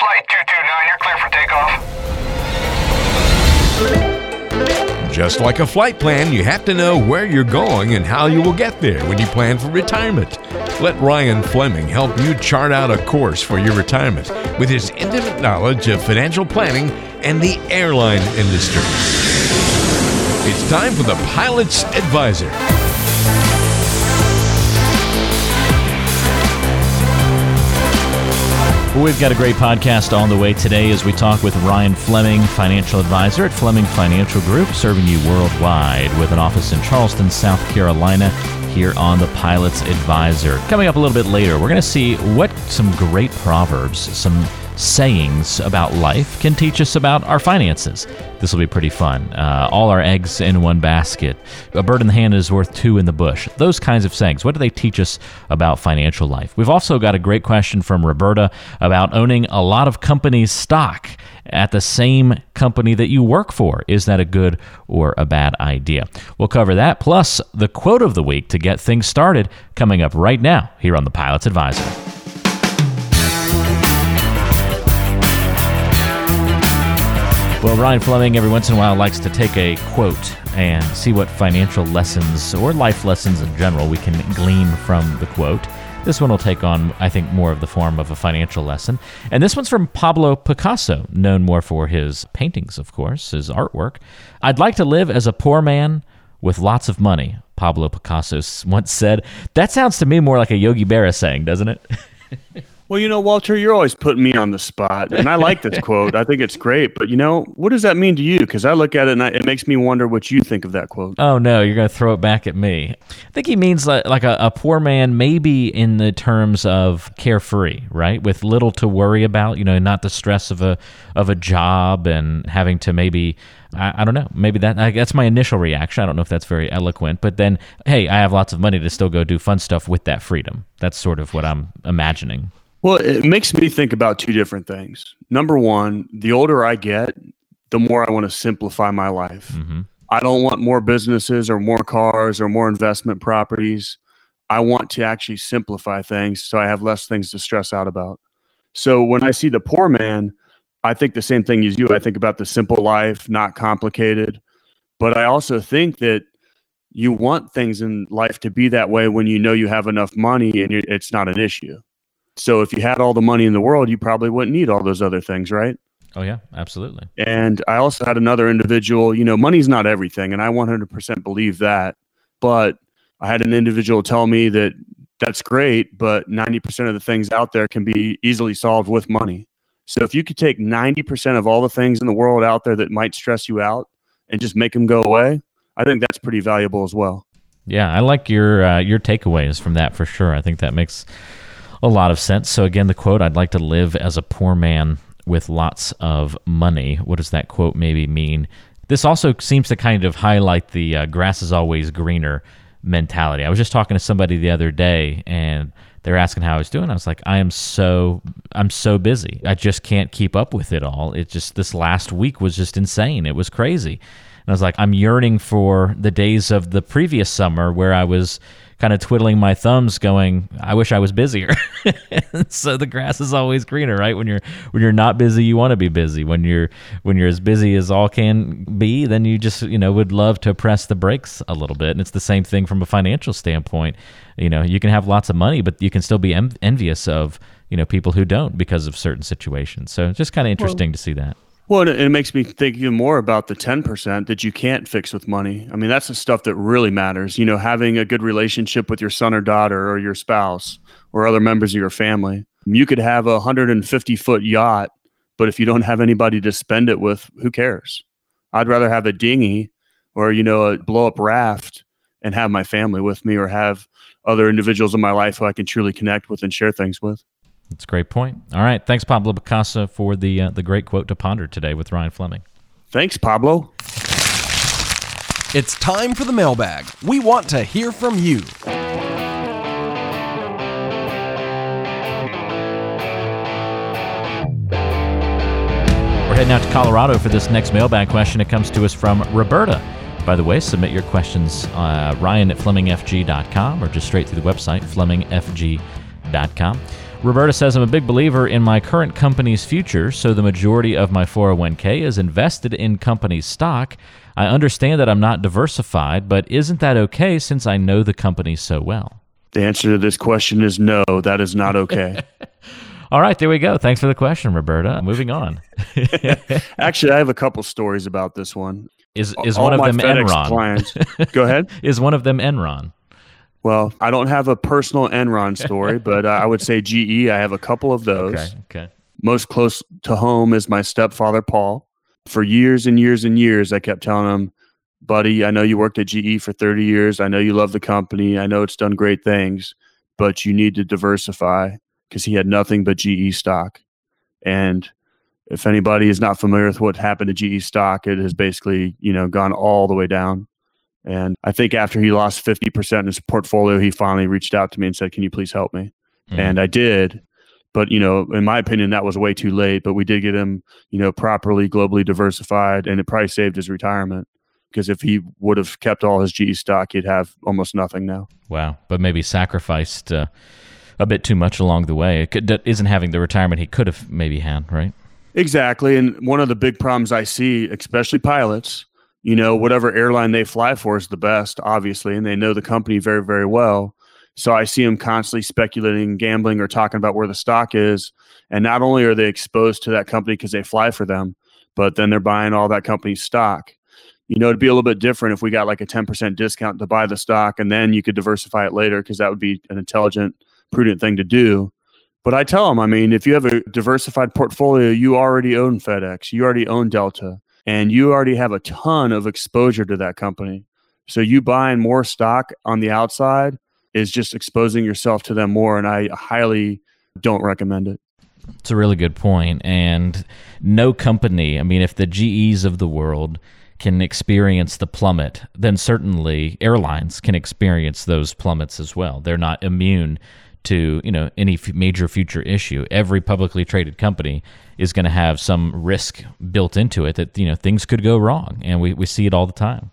Flight 229, you're clear for takeoff. Just like a flight plan, you have to know where you're going and how you will get there when you plan for retirement. Let Ryan Fleming help you chart out a course for your retirement with his intimate knowledge of financial planning and the airline industry. It's time for the Pilot's Advisor. We've got a great podcast on the way today as we talk with Ryan Fleming, financial advisor at Fleming Financial Group, serving you worldwide with an office in Charleston, South Carolina, here on the Pilot's Advisor. Coming up a little bit later, we're going to see what some great proverbs, some sayings about life can teach us about our finances. This will be pretty fun. Uh, all our eggs in one basket. A bird in the hand is worth two in the bush. Those kinds of sayings. What do they teach us about financial life? We've also got a great question from Roberta about owning a lot of companies' stock at the same company that you work for. Is that a good or a bad idea? We'll cover that, plus the quote of the week to get things started coming up right now here on the Pilot's Advisor. Well, Ryan Fleming every once in a while likes to take a quote and see what financial lessons or life lessons in general we can glean from the quote. This one will take on, I think, more of the form of a financial lesson. And this one's from Pablo Picasso, known more for his paintings, of course, his artwork. I'd like to live as a poor man with lots of money, Pablo Picasso once said. That sounds to me more like a Yogi Berra saying, doesn't it? Well, you know, Walter, you're always putting me on the spot, and I like this quote. I think it's great, but you know, what does that mean to you? Because I look at it and I, it makes me wonder what you think of that quote. Oh no, you're going to throw it back at me. I think he means like, like a, a, poor man, maybe in the terms of carefree, right, with little to worry about. You know, not the stress of a of a job and having to maybe. I, I don't know. Maybe that I, that's my initial reaction. I don't know if that's very eloquent, but then, hey, I have lots of money to still go do fun stuff with that freedom. That's sort of what I'm imagining. Well, it makes me think about two different things. Number one, the older I get, the more I want to simplify my life. Mm-hmm. I don't want more businesses or more cars or more investment properties. I want to actually simplify things so I have less things to stress out about. So when I see the poor man, I think the same thing as you. I think about the simple life, not complicated. But I also think that you want things in life to be that way when you know you have enough money and it's not an issue. So if you had all the money in the world, you probably wouldn't need all those other things, right? Oh yeah, absolutely. And I also had another individual, you know, money's not everything and I 100% believe that, but I had an individual tell me that that's great, but 90% of the things out there can be easily solved with money. So if you could take 90% of all the things in the world out there that might stress you out and just make them go away, I think that's pretty valuable as well. Yeah, I like your uh, your takeaways from that for sure. I think that makes a lot of sense. So, again, the quote I'd like to live as a poor man with lots of money. What does that quote maybe mean? This also seems to kind of highlight the uh, grass is always greener mentality. I was just talking to somebody the other day and they're asking how I was doing. I was like, I am so I'm so busy. I just can't keep up with it all. It just this last week was just insane. It was crazy. And I was like, I'm yearning for the days of the previous summer where I was kind of twiddling my thumbs going i wish i was busier. So the grass is always greener right? When you're when you're not busy you want to be busy. When you're when you're as busy as all can be then you just you know would love to press the brakes a little bit. And it's the same thing from a financial standpoint. You know you can have lots of money but you can still be en- envious of you know people who don't because of certain situations. So it's just kind of interesting well, to see that well, it, makes me think even more about the 10% that you can't fix with money. I mean, that's the stuff that really matters. You know, having a good relationship with your son or daughter or your spouse or other members of your family. You could have a 150 foot yacht, but if you don't have anybody to spend it with, who cares? I'd rather have a dinghy or, you know, a blow up raft and have my family with me or have other individuals in my life who I can truly connect with and share things with. That's a great point. All right. Thanks, Pablo Picasso, for the, uh, the great quote to ponder today with Ryan Fleming. Thanks, Pablo. It's time for the mailbag. We want to hear from you. We're heading out to Colorado for this next mailbag question. It comes to us from Roberta. By the way, submit your questions, uh, Ryan at FlemingFG.com or just straight through the website, FlemingFG.com. Roberta says, I'm a big believer in my current company's future, so the majority of my 401k is invested in company stock. I understand that I'm not diversified, but isn't that okay since I know the company so well? The answer to this question is no, that is not okay. All right, there we go. Thanks for the question, Roberta. Moving on. Actually, I have a couple stories about this one. Is is All one of them FedEx Enron? Clients. Go ahead. is one of them Enron? Well, I don't have a personal Enron story, but uh, I would say GE. I have a couple of those. Okay. Okay. Most close to home is my stepfather, Paul. For years and years and years, I kept telling him, buddy, I know you worked at GE for 30 years. I know you love the company. I know it's done great things, but you need to diversify because he had nothing but GE stock. And if anybody is not familiar with what happened to GE stock, it has basically, you know, gone all the way down. And I think after he lost 50% in his portfolio, he finally reached out to me and said, Can you please help me? Mm. And I did. But, you know, in my opinion, that was way too late. But we did get him, you know, properly globally diversified and it probably saved his retirement. Because if he would have kept all his GE stock, he'd have almost nothing now. Wow. But maybe sacrificed uh, a bit too much along the way. It could, isn't having the retirement he could have maybe had, right? Exactly. And one of the big problems I see, especially pilots, you know, whatever airline they fly for is the best, obviously, and they know the company very, very well. So I see them constantly speculating, gambling, or talking about where the stock is. And not only are they exposed to that company because they fly for them, but then they're buying all that company's stock. You know, it'd be a little bit different if we got like a 10% discount to buy the stock and then you could diversify it later because that would be an intelligent prudent thing to do. But I tell them, I mean, if you have a diversified portfolio, you already own FedEx, you already own Delta, and you already have a ton of exposure to that company. So you buying more stock on the outside is just exposing yourself to them more. And I highly don't recommend it. It's a really good point. And no company, I mean, if the GEs of the world can experience the plummet, then certainly airlines can experience those plummets as well. They're not immune to you know any f- major future issue. Every publicly traded company is going to have some risk built into it that you know things could go wrong, and we, we see it all the time.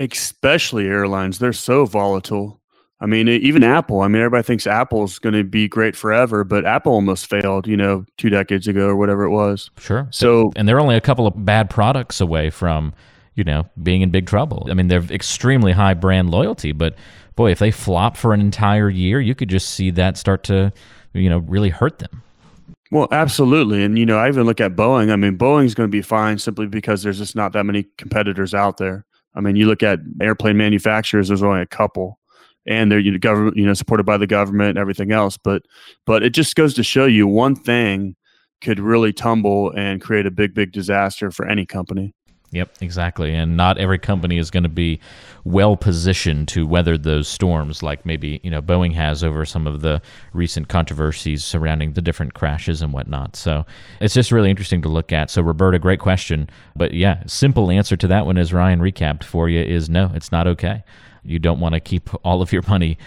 Especially airlines, they're so volatile. I mean, even Apple. I mean, everybody thinks Apple's going to be great forever, but Apple almost failed, you know, two decades ago or whatever it was. Sure. So, and they're only a couple of bad products away from, you know, being in big trouble. I mean, they're extremely high brand loyalty, but boy, if they flop for an entire year, you could just see that start to, you know, really hurt them. Well, absolutely. And, you know, I even look at Boeing. I mean, Boeing's going to be fine simply because there's just not that many competitors out there. I mean, you look at airplane manufacturers, there's only a couple. And they're you know, government, you know, supported by the government and everything else. But but it just goes to show you one thing could really tumble and create a big, big disaster for any company. Yep, exactly. And not every company is going to be well positioned to weather those storms like maybe, you know, Boeing has over some of the recent controversies surrounding the different crashes and whatnot. So it's just really interesting to look at. So Roberta, great question. But yeah, simple answer to that one as Ryan recapped for you is no, it's not okay. You don't want to keep all of your money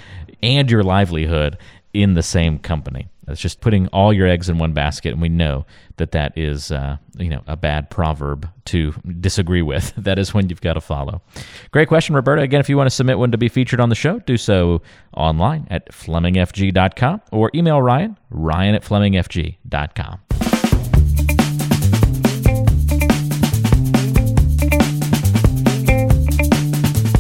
and your livelihood in the same company. It's just putting all your eggs in one basket, and we know that that is, uh, you know, a bad proverb to disagree with. That is when you've got to follow. Great question, Roberta. Again, if you want to submit one to be featured on the show, do so online at FlemingFG.com or email Ryan, Ryan at FlemingFG.com.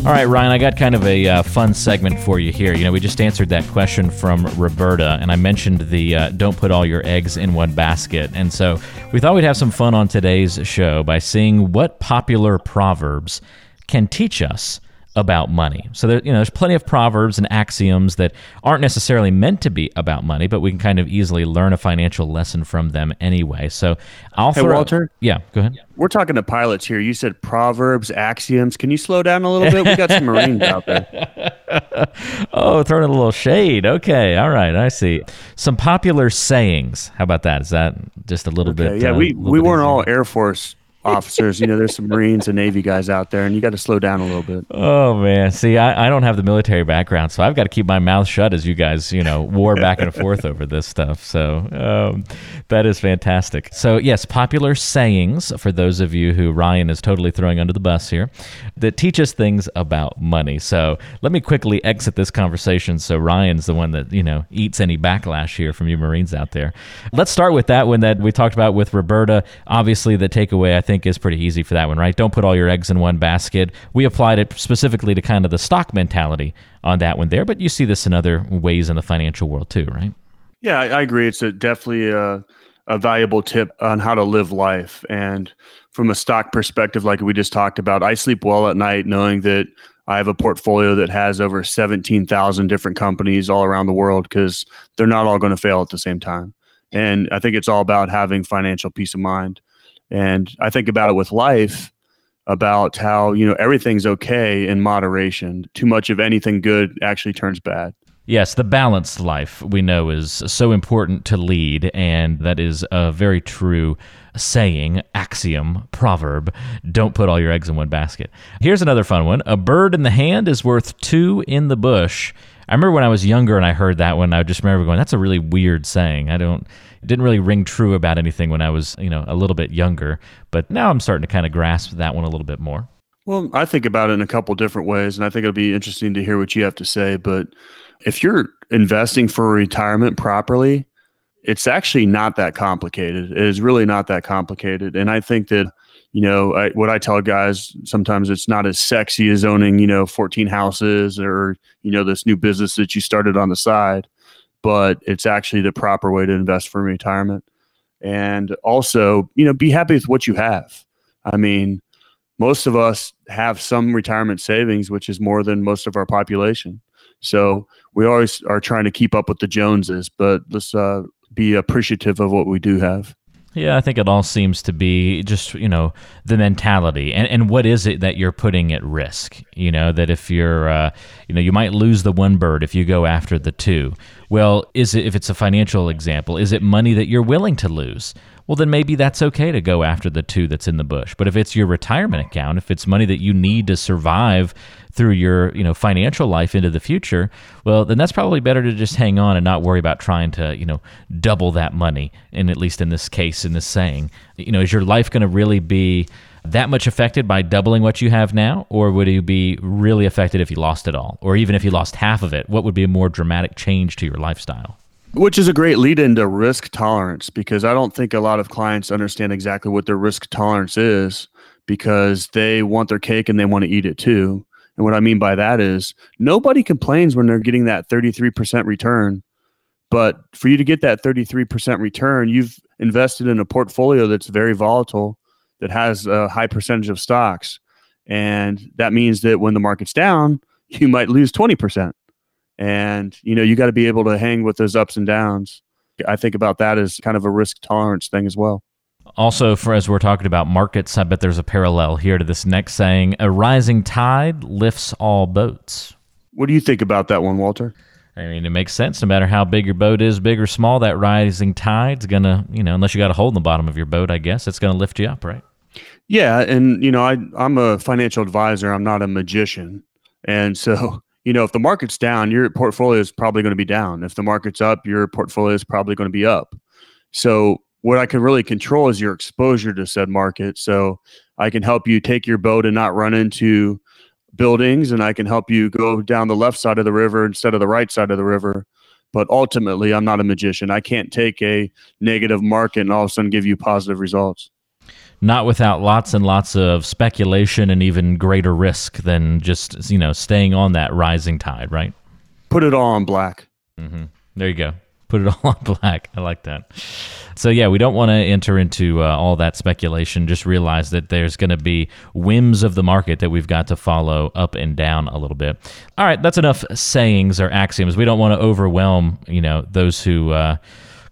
All right, Ryan, I got kind of a uh, fun segment for you here. You know, we just answered that question from Roberta, and I mentioned the uh, don't put all your eggs in one basket. And so we thought we'd have some fun on today's show by seeing what popular proverbs can teach us about money. So there, you know, there's plenty of proverbs and axioms that aren't necessarily meant to be about money, but we can kind of easily learn a financial lesson from them anyway. So I'll hey, throw, Walter. Yeah, go ahead. We're talking to pilots here. You said proverbs, axioms. Can you slow down a little bit? We got some Marines out there. oh, throwing a little shade. Okay, all right, I see. Some popular sayings. How about that? Is that just a little okay, bit? Yeah, uh, we we weren't easier? all Air Force officers. You know, there's some Marines and Navy guys out there, and you got to slow down a little bit. Oh man, see, I, I don't have the military background, so I've got to keep my mouth shut as you guys, you know, war back and forth over this stuff. So um, that is fantastic. So yes, popular sayings for those of you who Ryan is totally throwing under the bus here that teach us things about money. So let me quickly exit this conversation so Ryan's the one that you know eats any backlash here from you Marines out there. Let's start with that one that we talked about with Roberta. Obviously, the takeaway I think is pretty easy for that one, right? Don't put all your eggs in one basket. We applied it specifically to kind of the stock mentality on that one there, but you see this in other ways in the financial world too, right? Yeah, I, I agree. It's a, definitely a, a valuable tip on how to live life. And from a stock perspective, like we just talked about, I sleep well at night knowing that I have a portfolio that has over 17,000 different companies all around the world because they're not all going to fail at the same time. And I think it's all about having financial peace of mind. And I think about it with life about how, you know, everything's okay in moderation. Too much of anything good actually turns bad. Yes, the balanced life we know is so important to lead, and that is a very true saying, axiom, proverb. Don't put all your eggs in one basket. Here's another fun one A bird in the hand is worth two in the bush. I remember when I was younger and I heard that one, I just remember going, that's a really weird saying. I don't, it didn't really ring true about anything when I was, you know, a little bit younger. But now I'm starting to kind of grasp that one a little bit more. Well, I think about it in a couple different ways, and I think it'll be interesting to hear what you have to say. But if you're investing for retirement properly, it's actually not that complicated. It is really not that complicated. And I think that, you know, I, what I tell guys sometimes it's not as sexy as owning, you know, 14 houses or, you know, this new business that you started on the side, but it's actually the proper way to invest for retirement. And also, you know, be happy with what you have. I mean, most of us have some retirement savings, which is more than most of our population. So we always are trying to keep up with the Joneses, but let's uh, be appreciative of what we do have. Yeah, I think it all seems to be just, you know, the mentality and, and what is it that you're putting at risk? You know, that if you're, uh, you know, you might lose the one bird if you go after the two. Well, is it, if it's a financial example, is it money that you're willing to lose? Well, then maybe that's okay to go after the two that's in the bush. But if it's your retirement account, if it's money that you need to survive through your you know financial life into the future, well, then that's probably better to just hang on and not worry about trying to you know double that money. And at least in this case, in this saying, you know, is your life going to really be that much affected by doubling what you have now, or would you be really affected if you lost it all, or even if you lost half of it? What would be a more dramatic change to your lifestyle? Which is a great lead into risk tolerance because I don't think a lot of clients understand exactly what their risk tolerance is because they want their cake and they want to eat it too. And what I mean by that is nobody complains when they're getting that 33% return. But for you to get that 33% return, you've invested in a portfolio that's very volatile, that has a high percentage of stocks. And that means that when the market's down, you might lose 20% and you know you got to be able to hang with those ups and downs i think about that as kind of a risk tolerance thing as well also for as we're talking about markets i bet there's a parallel here to this next saying a rising tide lifts all boats what do you think about that one walter I mean, it makes sense. No matter how big your boat is, big or small, that rising tide's gonna, you know, unless you got a hole in the bottom of your boat, I guess it's gonna lift you up, right? Yeah, and you know, I I'm a financial advisor. I'm not a magician, and so you know, if the market's down, your portfolio is probably going to be down. If the market's up, your portfolio is probably going to be up. So what I can really control is your exposure to said market. So I can help you take your boat and not run into buildings, and I can help you go down the left side of the river instead of the right side of the river. But ultimately, I'm not a magician. I can't take a negative market and all of a sudden give you positive results not without lots and lots of speculation and even greater risk than just you know staying on that rising tide, right? Put it all on black. Mm-hmm. There you go. Put it all on black. I like that. So yeah, we don't want to enter into uh, all that speculation. Just realize that there's going to be whims of the market that we've got to follow up and down a little bit. All right, that's enough sayings or axioms. We don't want to overwhelm you know those who. Uh,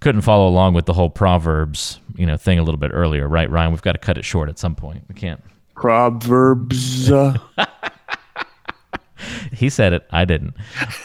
couldn't follow along with the whole proverbs you know thing a little bit earlier, right, Ryan? We've got to cut it short at some point. We can't. Proverbs. He said it. I didn't.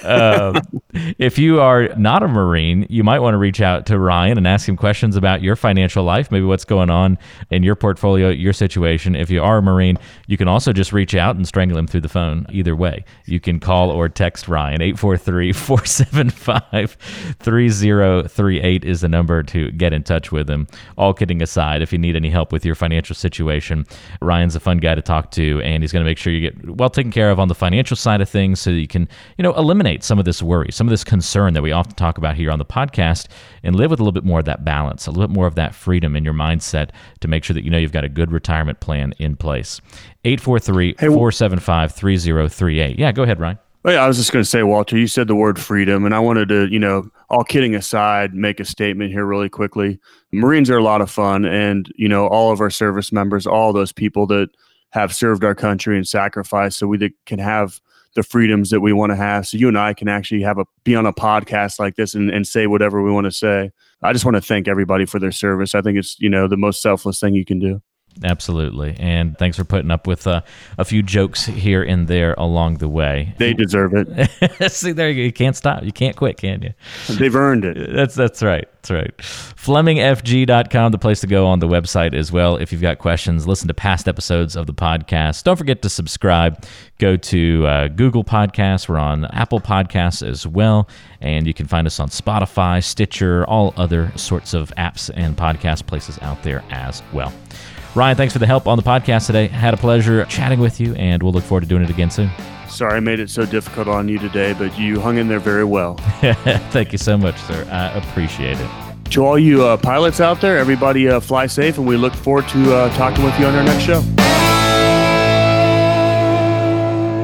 Um, if you are not a Marine, you might want to reach out to Ryan and ask him questions about your financial life, maybe what's going on in your portfolio, your situation. If you are a Marine, you can also just reach out and strangle him through the phone. Either way, you can call or text Ryan. 843 475 3038 is the number to get in touch with him. All kidding aside, if you need any help with your financial situation, Ryan's a fun guy to talk to, and he's going to make sure you get well taken care of on the financial side of things so that you can, you know, eliminate some of this worry, some of this concern that we often talk about here on the podcast and live with a little bit more of that balance, a little bit more of that freedom in your mindset to make sure that you know you've got a good retirement plan in place. 843 475 3038. Yeah, go ahead, Ryan. Well, yeah, I was just going to say, Walter, you said the word freedom, and I wanted to, you know, all kidding aside, make a statement here really quickly. Marines are a lot of fun, and, you know, all of our service members, all those people that have served our country and sacrificed so we can have the freedoms that we want to have. So you and I can actually have a be on a podcast like this and, and say whatever we want to say. I just want to thank everybody for their service. I think it's, you know, the most selfless thing you can do. Absolutely. And thanks for putting up with uh, a few jokes here and there along the way. They deserve it. See, there you go. You can't stop. You can't quit, can you? They've earned it. That's that's right. That's right. FlemingFG.com, the place to go on the website as well. If you've got questions, listen to past episodes of the podcast. Don't forget to subscribe. Go to uh, Google Podcasts. We're on Apple Podcasts as well. And you can find us on Spotify, Stitcher, all other sorts of apps and podcast places out there as well. Ryan, thanks for the help on the podcast today. Had a pleasure chatting with you, and we'll look forward to doing it again soon. Sorry I made it so difficult on you today, but you hung in there very well. Thank you so much, sir. I appreciate it. To all you uh, pilots out there, everybody uh, fly safe, and we look forward to uh, talking with you on our next show.